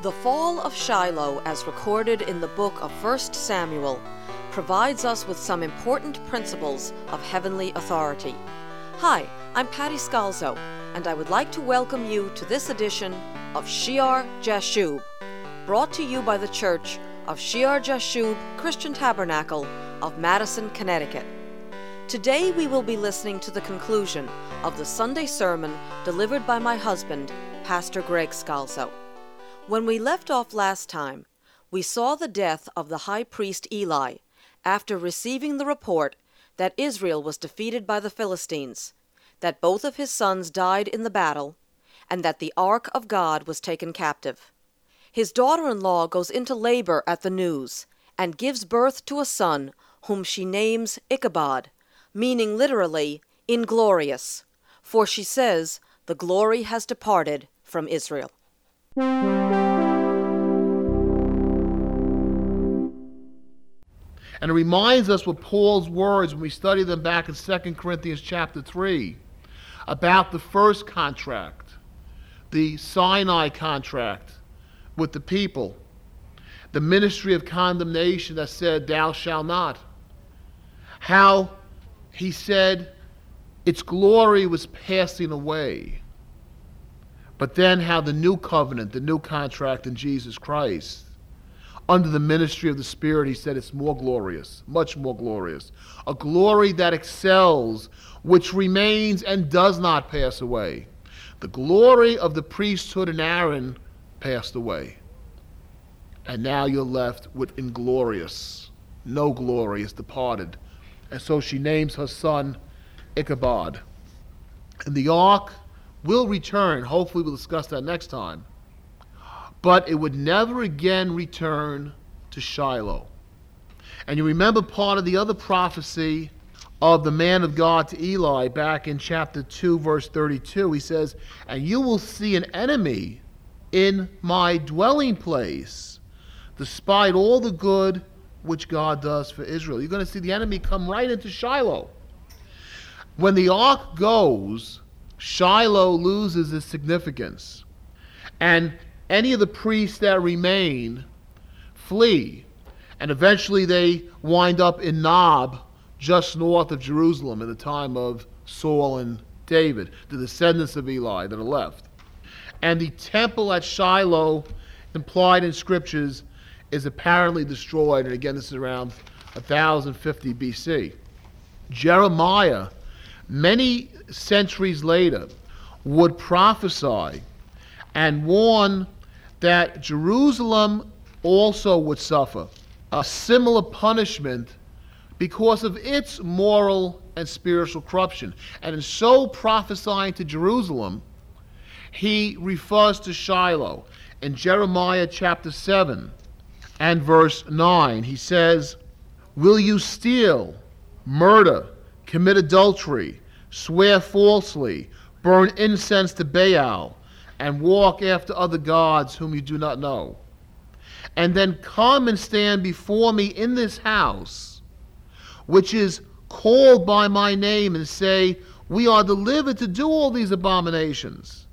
The fall of Shiloh, as recorded in the book of 1 Samuel, provides us with some important principles of heavenly authority. Hi, I'm Patty Scalzo, and I would like to welcome you to this edition of Shear Jashub, brought to you by the Church of Shear Jashub Christian Tabernacle of Madison, Connecticut. Today we will be listening to the conclusion of the Sunday sermon delivered by my husband, Pastor Greg Scalzo. When we left off last time, we saw the death of the high priest Eli after receiving the report that Israel was defeated by the Philistines, that both of his sons died in the battle, and that the ark of God was taken captive. His daughter in law goes into labor at the news and gives birth to a son whom she names Ichabod, meaning literally inglorious, for she says, The glory has departed from Israel. And it reminds us what Paul's words when we study them back in 2 Corinthians chapter 3 about the first contract, the Sinai contract with the people, the ministry of condemnation that said, Thou shalt not. How he said its glory was passing away. But then how the new covenant, the new contract in Jesus Christ, under the ministry of the Spirit, he said it's more glorious, much more glorious. A glory that excels, which remains and does not pass away. The glory of the priesthood in Aaron passed away. And now you're left with inglorious. No glory is departed. And so she names her son Ichabod. And the ark will return. Hopefully, we'll discuss that next time. But it would never again return to Shiloh. And you remember part of the other prophecy of the man of God to Eli back in chapter 2, verse 32. He says, And you will see an enemy in my dwelling place, despite all the good which God does for Israel. You're going to see the enemy come right into Shiloh. When the ark goes, Shiloh loses its significance. And any of the priests that remain flee. And eventually they wind up in Nob, just north of Jerusalem, in the time of Saul and David, the descendants of Eli that are left. And the temple at Shiloh, implied in scriptures, is apparently destroyed. And again, this is around 1050 BC. Jeremiah, many centuries later, would prophesy and warn that Jerusalem also would suffer a similar punishment because of its moral and spiritual corruption. And in so prophesying to Jerusalem, he refers to Shiloh. In Jeremiah chapter 7 and verse 9, he says, Will you steal, murder, commit adultery, swear falsely, burn incense to Baal, and walk after other gods whom you do not know? And then come and stand before me in this house, which is called by my name, and say, We are delivered to do all these abominations.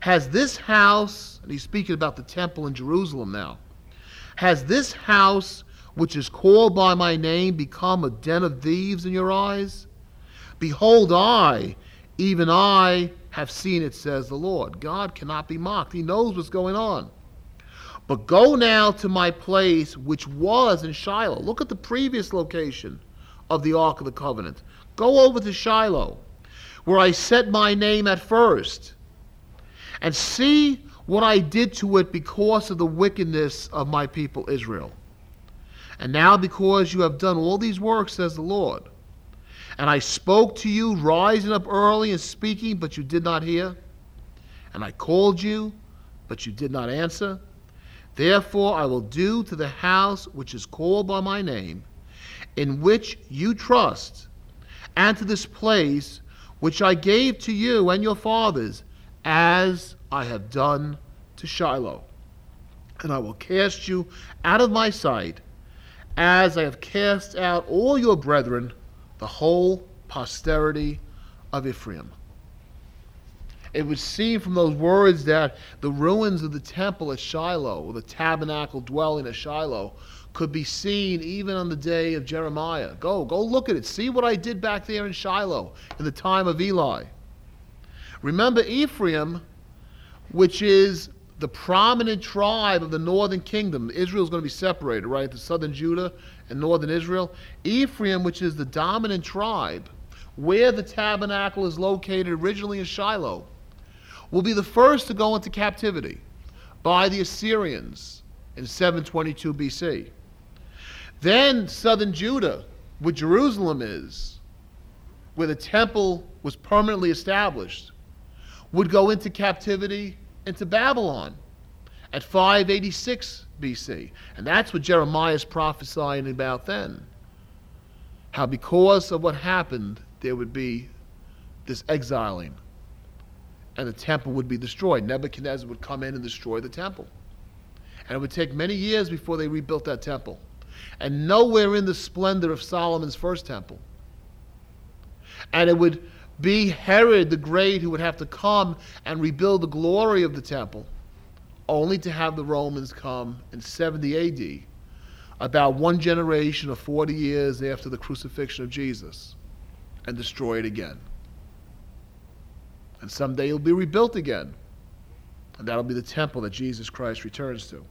Has this house, and he's speaking about the temple in Jerusalem now, has this house, which is called by my name, become a den of thieves in your eyes? Behold, I, even I, have seen it, says the Lord. God cannot be mocked. He knows what's going on. But go now to my place, which was in Shiloh. Look at the previous location of the Ark of the Covenant. Go over to Shiloh, where I set my name at first, and see what I did to it because of the wickedness of my people Israel. And now, because you have done all these works, says the Lord, and I spoke to you, rising up early and speaking, but you did not hear, and I called you, but you did not answer. Therefore, I will do to the house which is called by my name, in which you trust, and to this place which I gave to you and your fathers, as I have done to Shiloh. And I will cast you out of my sight, as I have cast out all your brethren, the whole posterity of Ephraim. it would seem from those words that the ruins of the temple at Shiloh, or the tabernacle dwelling at Shiloh, could be seen even on the day of Jeremiah. Go, go look at it. See what I did back there in Shiloh in the time of Eli. Remember Ephraim, which is the prominent tribe of the northern kingdom. Israel is going to be separated, right? The southern Judah and northern Israel. Ephraim, which is the dominant tribe, where the tabernacle is located originally in Shiloh, will be the first to go into captivity by the Assyrians in 722 BC. Then southern Judah, where Jerusalem is, where the temple was permanently established, would go into captivity into Babylon at 586 BC. And that's what Jeremiah is prophesying about then. How because of what happened, there would be this exiling and the temple would be destroyed. Nebuchadnezzar would come in and destroy the temple. And it would take many years before they rebuilt that temple. And nowhere in the splendor of Solomon's first temple. And it would be Herod the Great who would have to come and rebuild the glory of the temple, only to have the Romans come in 70 AD, about one generation or 40 years after the crucifixion of Jesus, and destroy it again. And someday it'll be rebuilt again. And that'll be the temple that Jesus Christ returns to.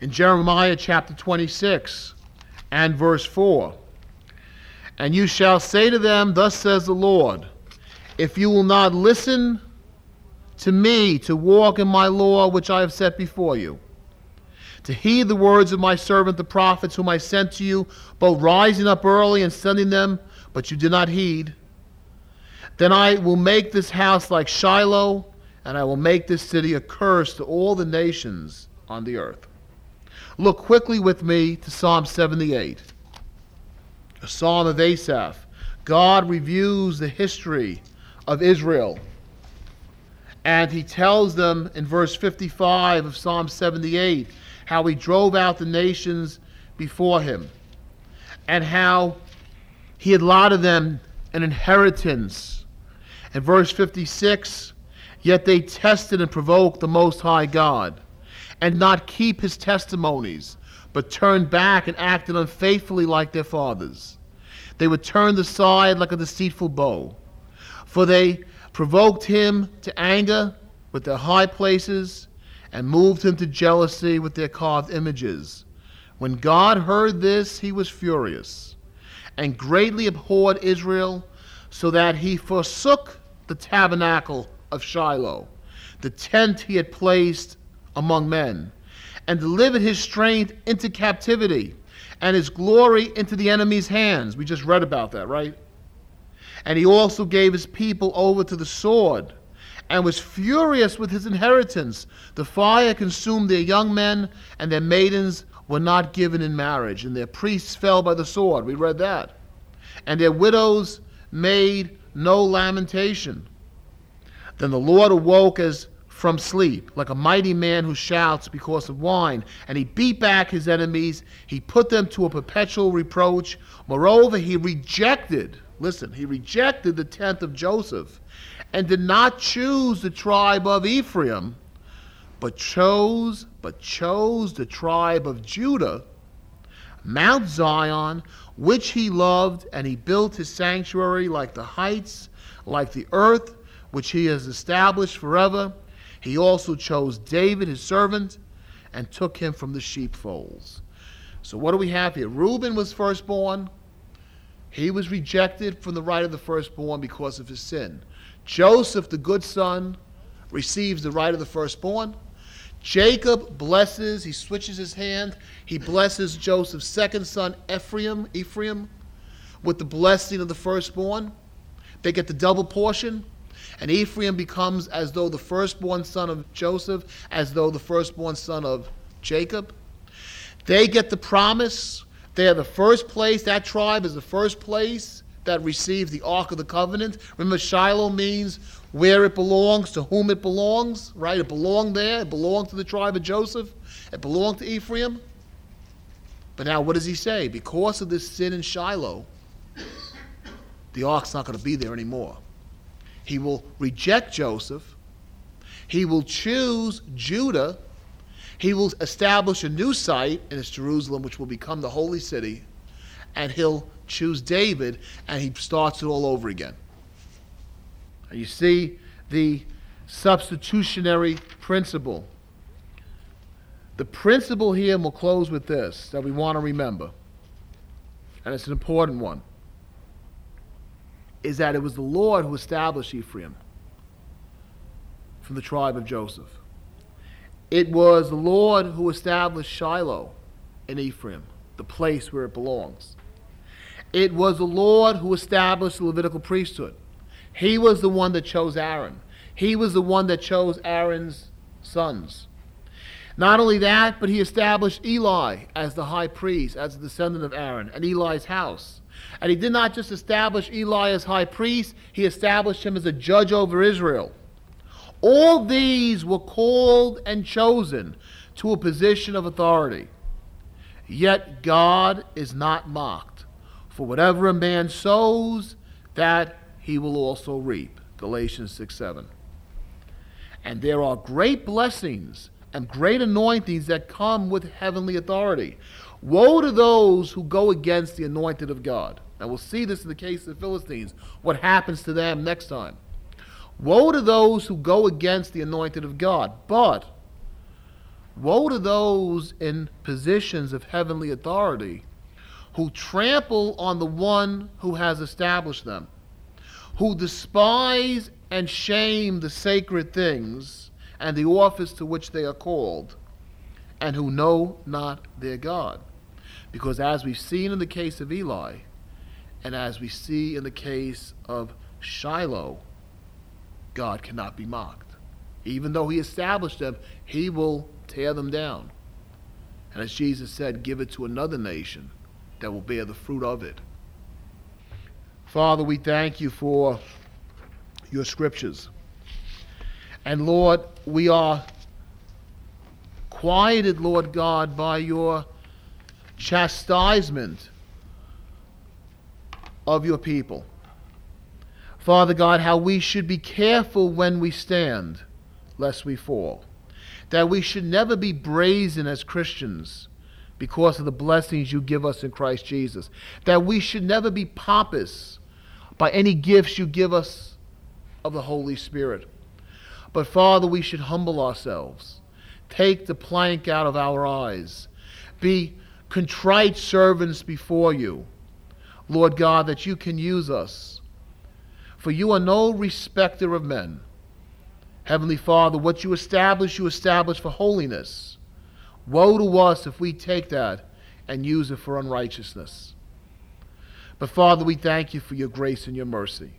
In Jeremiah chapter 26 and verse 4, and you shall say to them, Thus says the Lord, if you will not listen to me to walk in my law which I have set before you, to heed the words of my servant the prophets whom I sent to you, both rising up early and sending them, but you did not heed, then I will make this house like Shiloh, and I will make this city a curse to all the nations on the earth. Look quickly with me to Psalm 78 a psalm of Asaph. God reviews the history of Israel. And he tells them in verse 55 of Psalm 78 how he drove out the nations before him and how he allotted them an inheritance. In verse 56, yet they tested and provoked the Most High God and not keep his testimonies but turned back and acted unfaithfully like their fathers. They were turned aside like a deceitful bow. For they provoked him to anger with their high places and moved him to jealousy with their carved images. When God heard this, he was furious and greatly abhorred Israel, so that he forsook the tabernacle of Shiloh, the tent he had placed among men and delivered his strength into captivity and his glory into the enemy's hands. We just read about that, right? And he also gave his people over to the sword and was furious with his inheritance. The fire consumed their young men, and their maidens were not given in marriage, and their priests fell by the sword. We read that. And their widows made no lamentation. Then the Lord awoke as from sleep, like a mighty man who shouts because of wine. And he beat back his enemies. He put them to a perpetual reproach. Moreover, he rejected, listen, he rejected the tenth of Joseph and did not choose the tribe of Ephraim, but chose, but chose the tribe of Judah, Mount Zion, which he loved, and he built his sanctuary like the heights, like the earth, which he has established forever. He also chose David, his servant, and took him from the sheepfolds. So, what do we have here? Reuben was firstborn. He was rejected from the right of the firstborn because of his sin. Joseph, the good son, receives the right of the firstborn. Jacob blesses, he switches his hand. He blesses Joseph's second son, Ephraim, Ephraim, with the blessing of the firstborn. They get the double portion. And Ephraim becomes as though the firstborn son of Joseph, as though the firstborn son of Jacob. They get the promise. They are the first place, that tribe is the first place that receives the Ark of the Covenant. Remember, Shiloh means where it belongs, to whom it belongs, right? It belonged there. It belonged to the tribe of Joseph. It belonged to Ephraim. But now, what does he say? Because of this sin in Shiloh, the ark's not going to be there anymore. He will reject Joseph. He will choose Judah. He will establish a new site, and it's Jerusalem, which will become the holy city. And he'll choose David, and he starts it all over again. You see the substitutionary principle. The principle here, and we'll close with this, that we want to remember, and it's an important one, is that it was the Lord who established Ephraim from the tribe of Joseph. It was the Lord who established Shiloh in Ephraim, the place where it belongs. It was the Lord who established the Levitical priesthood. He was the one that chose Aaron. He was the one that chose Aaron's sons. Not only that, but he established Eli as the high priest, as a descendant of Aaron, and Eli's house. And he did not just establish Eli as high priest, he established him as a judge over Israel. All these were called and chosen to a position of authority. Yet God is not mocked. For whatever a man sows, that he will also reap. Galatians 6 7. And there are great blessings and great anointings that come with heavenly authority. Woe to those who go against the anointed of God. And we'll see this in the case of the Philistines, what happens to them next time. Woe to those who go against the anointed of God. But woe to those in positions of heavenly authority who trample on the one who has established them, who despise and shame the sacred things and the office to which they are called, and who know not their God. Because as we've seen in the case of Eli, and as we see in the case of Shiloh, God cannot be mocked. Even though he established them, he will tear them down. And as Jesus said, give it to another nation that will bear the fruit of it. Father, we thank you for your scriptures. And Lord, we are quieted, Lord God, by your chastisement of your people. Father God, how we should be careful when we stand, lest we fall. That we should never be brazen as Christians because of the blessings you give us in Christ Jesus. That we should never be pompous by any gifts you give us of the Holy Spirit. But Father, we should humble ourselves, take the plank out of our eyes, be contrite servants before you, Lord God, that you can use us. For you are no respecter of men. Heavenly Father, what you establish, you establish for holiness. Woe to us if we take that and use it for unrighteousness. But Father, we thank you for your grace and your mercy,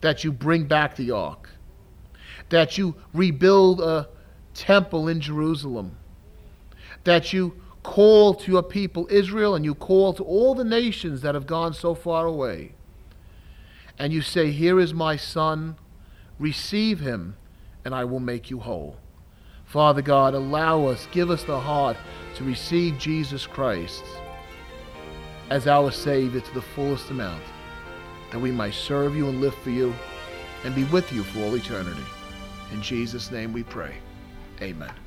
that you bring back the ark, that you rebuild a temple in Jerusalem, that you call to your people Israel and you call to all the nations that have gone so far away. And you say, Here is my son, receive him, and I will make you whole. Father God, allow us, give us the heart to receive Jesus Christ as our Savior to the fullest amount, that we might serve you and live for you and be with you for all eternity. In Jesus' name we pray. Amen.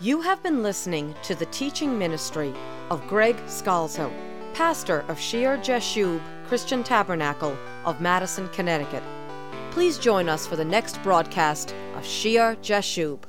You have been listening to the teaching ministry of Greg Scalzo, pastor of Shear Jashub Christian Tabernacle of Madison, Connecticut. Please join us for the next broadcast of Shear Jashub.